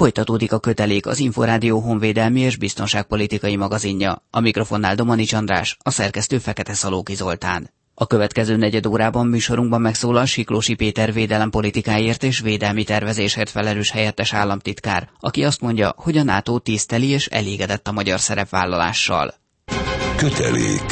Folytatódik a kötelék az Inforádió honvédelmi és biztonságpolitikai magazinja. A mikrofonnál Domanics András, a szerkesztő Fekete Szalóki Zoltán. A következő negyed órában műsorunkban megszólal Siklósi Péter védelempolitikáért és védelmi tervezésért felelős helyettes államtitkár, aki azt mondja, hogy a NATO tiszteli és elégedett a magyar szerepvállalással. Kötelék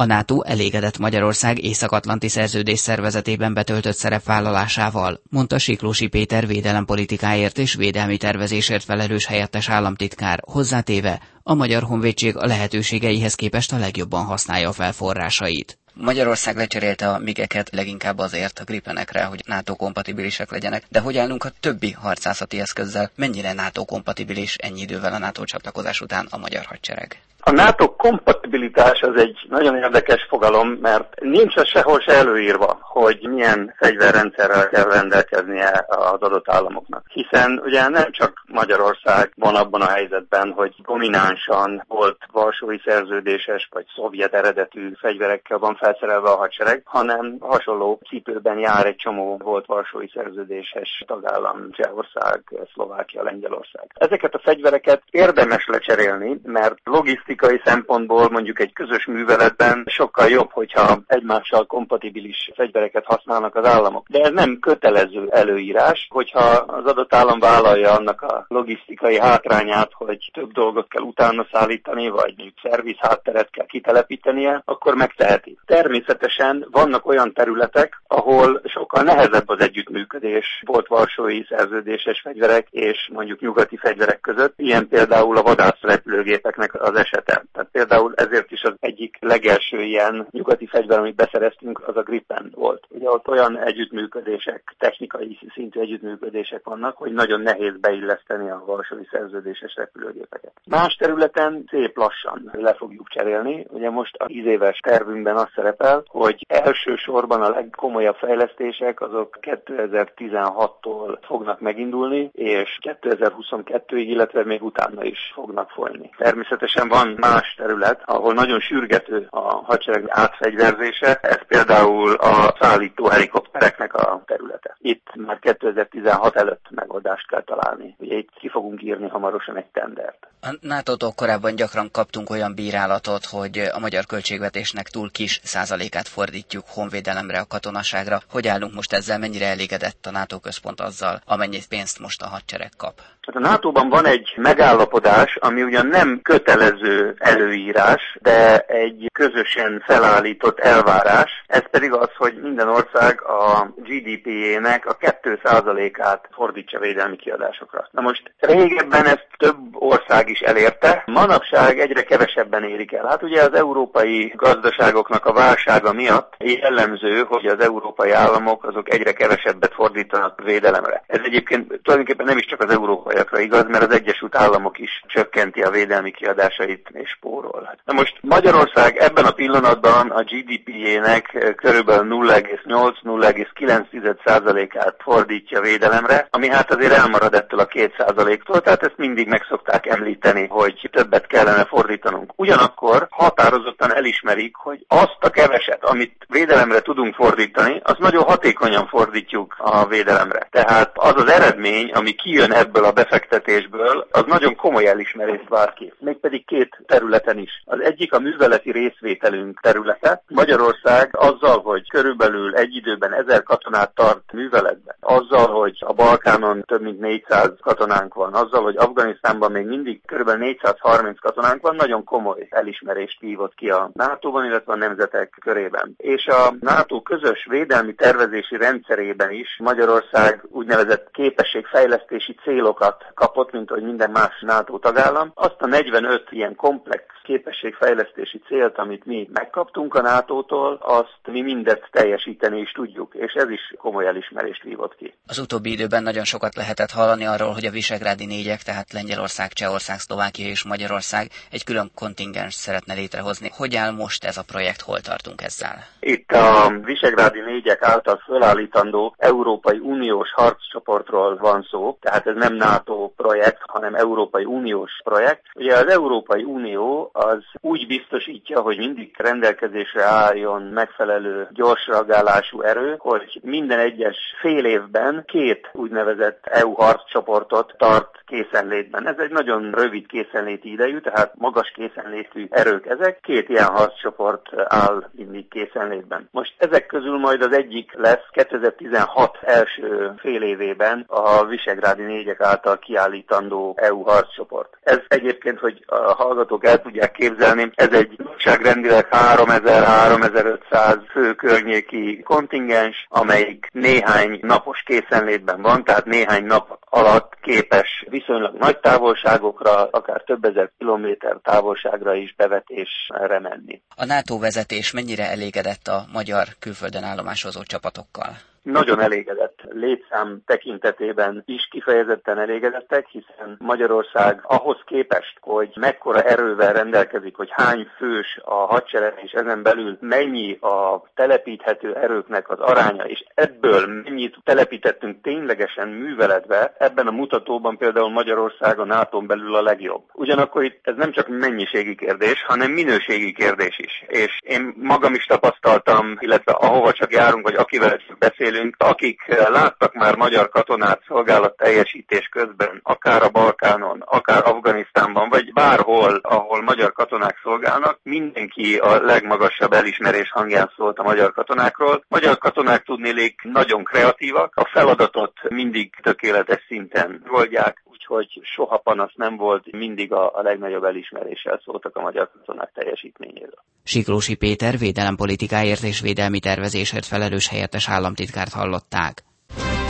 a NATO elégedett Magyarország Észak-Atlanti Szerződés szervezetében betöltött szerepvállalásával, mondta Siklósi Péter védelempolitikáért és védelmi tervezésért felelős helyettes államtitkár, hozzátéve, a Magyar Honvédség a lehetőségeihez képest a legjobban használja fel forrásait. Magyarország lecserélte a migeket leginkább azért a gripenekre, hogy NATO kompatibilisek legyenek, de hogy állunk a többi harcászati eszközzel, mennyire NATO kompatibilis ennyi idővel a NATO csatlakozás után a magyar hadsereg? A NATO kompatibilitás az egy nagyon érdekes fogalom, mert nincs az sehol se előírva, hogy milyen fegyverrendszerrel kell rendelkeznie az adott államoknak. Hiszen ugye nem csak Magyarország van abban a helyzetben, hogy dominánsan volt Varsói szerződéses vagy szovjet eredetű fegyverekkel van felszerelve a hadsereg, hanem hasonló cipőben jár egy csomó volt Varsói szerződéses tagállam, Csehország, Szlovákia, Lengyelország. Ezeket a fegyvereket érdemes lecserélni, mert logisztikai logisztikai szempontból mondjuk egy közös műveletben sokkal jobb, hogyha egymással kompatibilis fegyvereket használnak az államok. De ez nem kötelező előírás, hogyha az adott állam vállalja annak a logisztikai hátrányát, hogy több dolgot kell utána szállítani, vagy mondjuk szerviz hátteret kell kitelepítenie, akkor megteheti. Természetesen vannak olyan területek, ahol sokkal nehezebb az együttműködés volt varsói szerződéses fegyverek és mondjuk nyugati fegyverek között, ilyen például a vadászrepülőgépeknek az eset területen. Tehát például ezért is az egyik legelső ilyen nyugati fegyver, amit beszereztünk, az a Gripen volt. Ugye ott olyan együttműködések, technikai szintű együttműködések vannak, hogy nagyon nehéz beilleszteni a Varsói szerződéses repülőgépeket. Más területen szép lassan le fogjuk cserélni. Ugye most a 10 éves tervünkben az szerepel, hogy elsősorban a legkomolyabb fejlesztések azok 2016-tól fognak megindulni, és 2022-ig, illetve még utána is fognak folyni. Természetesen van más terület, ahol nagyon sürgető a hadsereg átfegyverzése, ez például a szállító helikoptereknek a területe. Itt már 2016 előtt megoldást kell találni. Ugye itt ki fogunk írni hamarosan egy tendert. A nato korábban gyakran kaptunk olyan bírálatot, hogy a magyar költségvetésnek túl kis százalékát fordítjuk honvédelemre, a katonaságra. Hogy állunk most ezzel, mennyire elégedett a NATO központ azzal, amennyit pénzt most a hadsereg kap? Hát a NATO-ban van egy megállapodás, ami ugyan nem kötelező előírás, de egy közösen felállított elvárás. Ez pedig az, hogy minden ország a GDP-jének a 2%-át fordítsa védelmi kiadásokra. Na most régebben ezt több ország is elérte, manapság egyre kevesebben érik el. Hát ugye az európai gazdaságoknak a válsága miatt jellemző, hogy az európai államok azok egyre kevesebbet fordítanak védelemre. Ez egyébként tulajdonképpen nem is csak az európaiakra igaz, mert az Egyesült Államok is csökkenti a védelmi kiadásait és spórol. Na most Magyarország ebben a pillanatban a GDP-jének körülbelül 0,8-0,9%-át fordítja védelemre, ami hát azért elmarad ettől a 2%-tól, tehát ezt mindig meg szokták említeni, hogy többet kellene fordítanunk. Ugyanakkor határozottan elismerik, hogy azt a keveset, amit védelemre tudunk fordítani, azt nagyon hatékonyan fordítjuk a védelemre. Tehát az az eredmény, ami kijön ebből a befektetésből, az nagyon komoly elismerést vár ki. Mégpedig két területen is. Az egyik a műveleti részvételünk területe. Magyarország azzal, hogy körülbelül egy időben ezer katonát tart műveletben, azzal, hogy a Balkánon több mint 400 katonánk van, azzal, hogy Afganisztánban még mindig körülbelül 430 katonánk van, nagyon komoly elismerést hívott ki a NATO-ban, illetve a nemzetek körében. És a NATO közös védelmi tervezési rendszerében is Magyarország úgynevezett képességfejlesztési célokat kapott, mint hogy minden más NATO tagállam. Azt a 45 ilyen komplex képességfejlesztési célt, amit mi megkaptunk a NATO-tól, azt mi mindet teljesíteni is tudjuk, és ez is komoly elismerést vívott ki. Az utóbbi időben nagyon sokat lehetett hallani arról, hogy a Visegrádi négyek, tehát Lengyelország, Csehország, Szlovákia és Magyarország egy külön kontingens szeretne létrehozni. Hogy áll most ez a projekt, hol tartunk ezzel? Itt a Visegrádi négyek által fölállítandó Európai Uniós harccsoportról van szó, tehát ez nem NATO projekt, hanem Európai Uniós projekt. Ugye az Európai Unió az úgy biztosítja, hogy mindig rendelkezésre álljon megfelelő gyors reagálású erő, hogy minden egyes fél évben két úgynevezett EU harccsoportot tart készenlétben. Ez egy nagyon rövid készenléti idejű, tehát magas készenlétű erők ezek. Két ilyen harccsoport áll mindig készenlétben. Most ezek közül majd az egyik lesz 2016 első fél évében a Visegrádi négyek által kiállítandó EU harccsoport. Ez egyébként, hogy a hallgatók el tudják képzelni, ez egy nagyságrendileg 3000-3500 fő környéki kontingens, amelyik néhány napos készenlétben van, tehát néhány nap alatt képes viszonylag nagy távolságokra, akár több ezer kilométer távolságra is bevetésre menni. A NATO vezetés mennyire elégedett a magyar külföldön állomásozó csapatokkal? nagyon elégedett létszám tekintetében is kifejezetten elégedettek, hiszen Magyarország ahhoz képest, hogy mekkora erővel rendelkezik, hogy hány fős a hadsereg, és ezen belül mennyi a telepíthető erőknek az aránya, és ebből mennyit telepítettünk ténylegesen műveletbe, ebben a mutatóban például Magyarország a nato belül a legjobb. Ugyanakkor itt ez nem csak mennyiségi kérdés, hanem minőségi kérdés is. És én magam is tapasztaltam, illetve ahova csak járunk, vagy akivel beszélünk, akik láttak már magyar katonát szolgálat teljesítés közben, akár a Balkánon, akár Afganisztánban, vagy bárhol, ahol magyar katonák szolgálnak, mindenki a legmagasabb elismerés hangján szólt a magyar katonákról. Magyar katonák tudnélék nagyon kreatívak, a feladatot mindig tökéletes szinten oldják, úgyhogy soha panasz nem volt, mindig a, a legnagyobb elismeréssel szóltak a magyar katonák teljesítményéről. Siklósi Péter védelempolitikáért és védelmi tervezésért felelős helyettes államtitkárt hallották.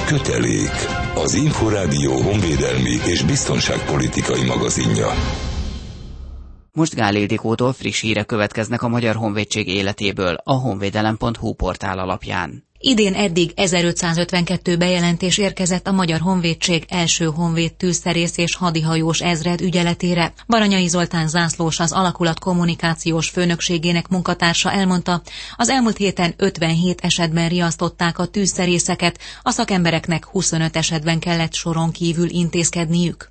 Kötelék. Az Inforádió honvédelmi és biztonságpolitikai magazinja. Most Gál Ildikótól friss hírek következnek a Magyar Honvédség életéből a honvédelem.hu portál alapján. Idén eddig 1552 bejelentés érkezett a Magyar Honvédség első honvéd tűzszerész és hadihajós ezred ügyeletére. Baranyai Zoltán zászlós az alakulat kommunikációs főnökségének munkatársa elmondta, az elmúlt héten 57 esetben riasztották a tűzszerészeket, a szakembereknek 25 esetben kellett soron kívül intézkedniük.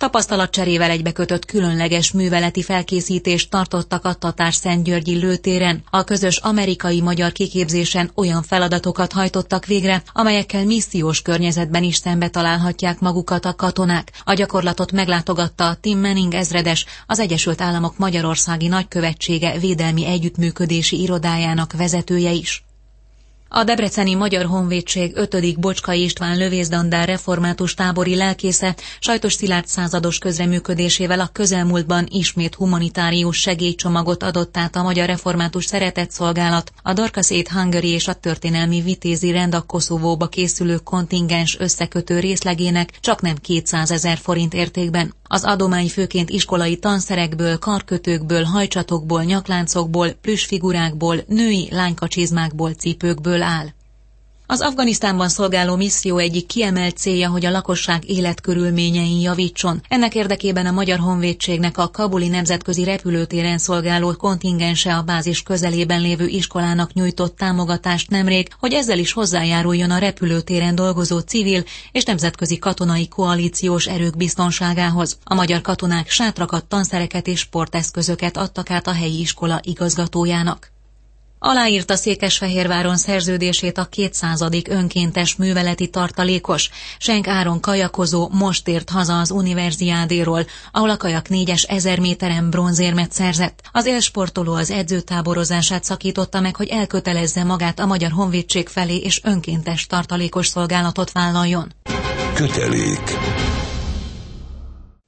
Tapasztalatcserével egybekötött különleges műveleti felkészítést tartottak a Tatár Szentgyörgyi lőtéren. A közös amerikai-magyar kiképzésen olyan feladatokat hajtottak végre, amelyekkel missziós környezetben is szembe találhatják magukat a katonák. A gyakorlatot meglátogatta Tim Manning ezredes, az Egyesült Államok Magyarországi Nagykövetsége védelmi együttműködési irodájának vezetője is. A Debreceni Magyar Honvédség 5. Bocskai István lövészdandár református tábori lelkésze sajtos Szilárd százados közreműködésével a közelmúltban ismét humanitárius segélycsomagot adott át a Magyar Református Szeretett Szolgálat, a Darkaszét Hungary és a történelmi vitézi rend a Koszovóba készülő kontingens összekötő részlegének csak nem 200 ezer forint értékben. Az adomány főként iskolai tanszerekből, karkötőkből, hajcsatokból, nyakláncokból, plüssfigurákból, női lánykacsizmákból, cipőkből áll. Az Afganisztánban szolgáló misszió egyik kiemelt célja, hogy a lakosság életkörülményein javítson. Ennek érdekében a Magyar Honvédségnek a Kabuli Nemzetközi Repülőtéren szolgáló kontingense a bázis közelében lévő iskolának nyújtott támogatást nemrég, hogy ezzel is hozzájáruljon a repülőtéren dolgozó civil és nemzetközi katonai koalíciós erők biztonságához. A magyar katonák sátrakat, tanszereket és sporteszközöket adtak át a helyi iskola igazgatójának. Aláírta Székesfehérváron szerződését a 200. önkéntes műveleti tartalékos. Senk Áron kajakozó most ért haza az univerziádéról, ahol a kajak négyes ezer méteren bronzérmet szerzett. Az élsportoló az edzőtáborozását szakította meg, hogy elkötelezze magát a Magyar Honvédség felé és önkéntes tartalékos szolgálatot vállaljon. Kötelék.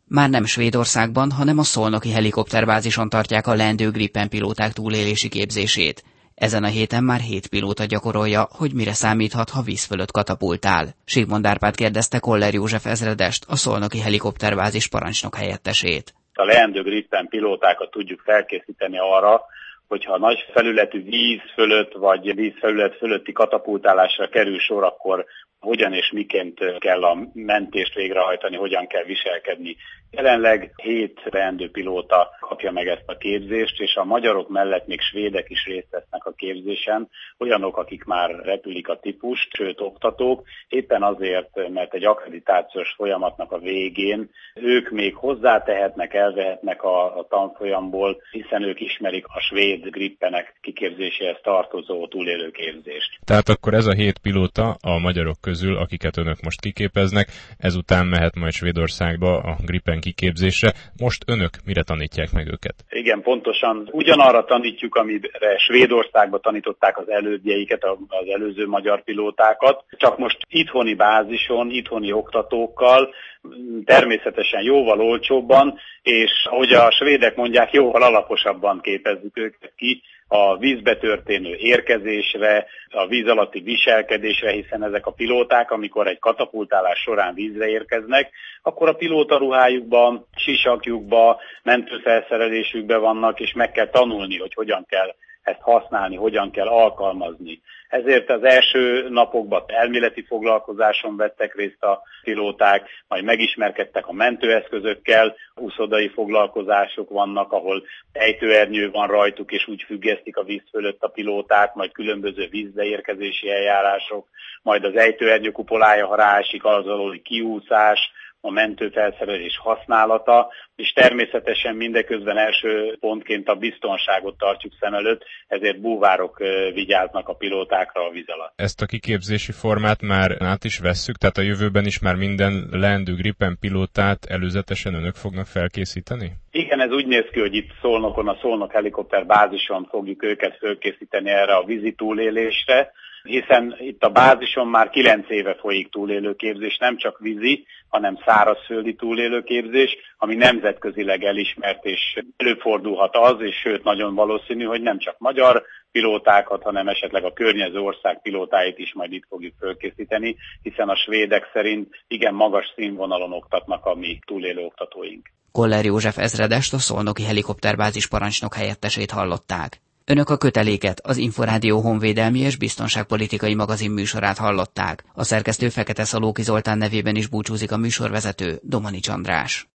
Már nem Svédországban, hanem a szolnoki helikopterbázison tartják a lendő Gripen pilóták túlélési képzését. Ezen a héten már hét pilóta gyakorolja, hogy mire számíthat, ha víz fölött katapultál. Sigmond Árpád kérdezte Koller József ezredest, a szolnoki helikopterbázis parancsnok helyettesét. A leendő Gripen pilótákat tudjuk felkészíteni arra, hogyha nagy felületű víz fölött vagy víz felület fölötti katapultálásra kerül sor, akkor hogyan és miként kell a mentést végrehajtani, hogyan kell viselkedni Jelenleg hét pilóta kapja meg ezt a képzést, és a magyarok mellett még svédek is részt vesznek a képzésen, olyanok, akik már repülik a típust, sőt oktatók, éppen azért, mert egy akkreditációs folyamatnak a végén ők még hozzátehetnek, elvehetnek a, a tanfolyamból, hiszen ők ismerik a svéd grippenek kiképzéséhez tartozó túlélőképzést. Tehát akkor ez a hét pilóta a magyarok közül, akiket önök most kiképeznek, ezután mehet majd Svédországba a grippen kiképzésre. Most önök mire tanítják meg őket? Igen, pontosan. Ugyanarra tanítjuk, amire Svédországba tanították az elődjeiket, az előző magyar pilótákat, csak most itthoni bázison, itthoni oktatókkal, természetesen jóval olcsóbban, és ahogy a svédek mondják, jóval alaposabban képezzük őket ki, a vízbe történő érkezésre, a víz alatti viselkedésre, hiszen ezek a pilóták, amikor egy katapultálás során vízre érkeznek, akkor a pilóta ruhájukban, sisakjukba, mentőfelszerelésükbe vannak, és meg kell tanulni, hogy hogyan kell ezt használni, hogyan kell alkalmazni. Ezért az első napokban elméleti foglalkozáson vettek részt a pilóták, majd megismerkedtek a mentőeszközökkel, úszodai foglalkozások vannak, ahol ejtőernyő van rajtuk, és úgy függesztik a víz fölött a pilóták, majd különböző vízbeérkezési eljárások, majd az ejtőernyő kupolája, ha ráesik, az alól kiúszás, a mentőfelszerelés használata, és természetesen mindeközben első pontként a biztonságot tartjuk szem előtt, ezért búvárok vigyáznak a pilótákra a víz alatt. Ezt a kiképzési formát már át is vesszük, tehát a jövőben is már minden leendő Gripen pilótát előzetesen önök fognak felkészíteni? Igen, ez úgy néz ki, hogy itt Szolnokon, a Szolnok helikopter bázison fogjuk őket felkészíteni erre a vízi túlélésre, hiszen itt a bázison már kilenc éve folyik túlélőképzés, nem csak vízi, hanem szárazföldi túlélőképzés, ami nemzetközileg elismert, és előfordulhat az, és sőt nagyon valószínű, hogy nem csak magyar pilótákat, hanem esetleg a környező ország pilótáit is majd itt fogjuk fölkészíteni, hiszen a svédek szerint igen magas színvonalon oktatnak a mi túlélő oktatóink. Koller József ezredest a szolnoki helikopterbázis parancsnok helyettesét hallották. Önök a köteléket, az Inforádió honvédelmi és biztonságpolitikai magazin műsorát hallották. A szerkesztő Fekete Szalóki Zoltán nevében is búcsúzik a műsorvezető Domani Csandrás.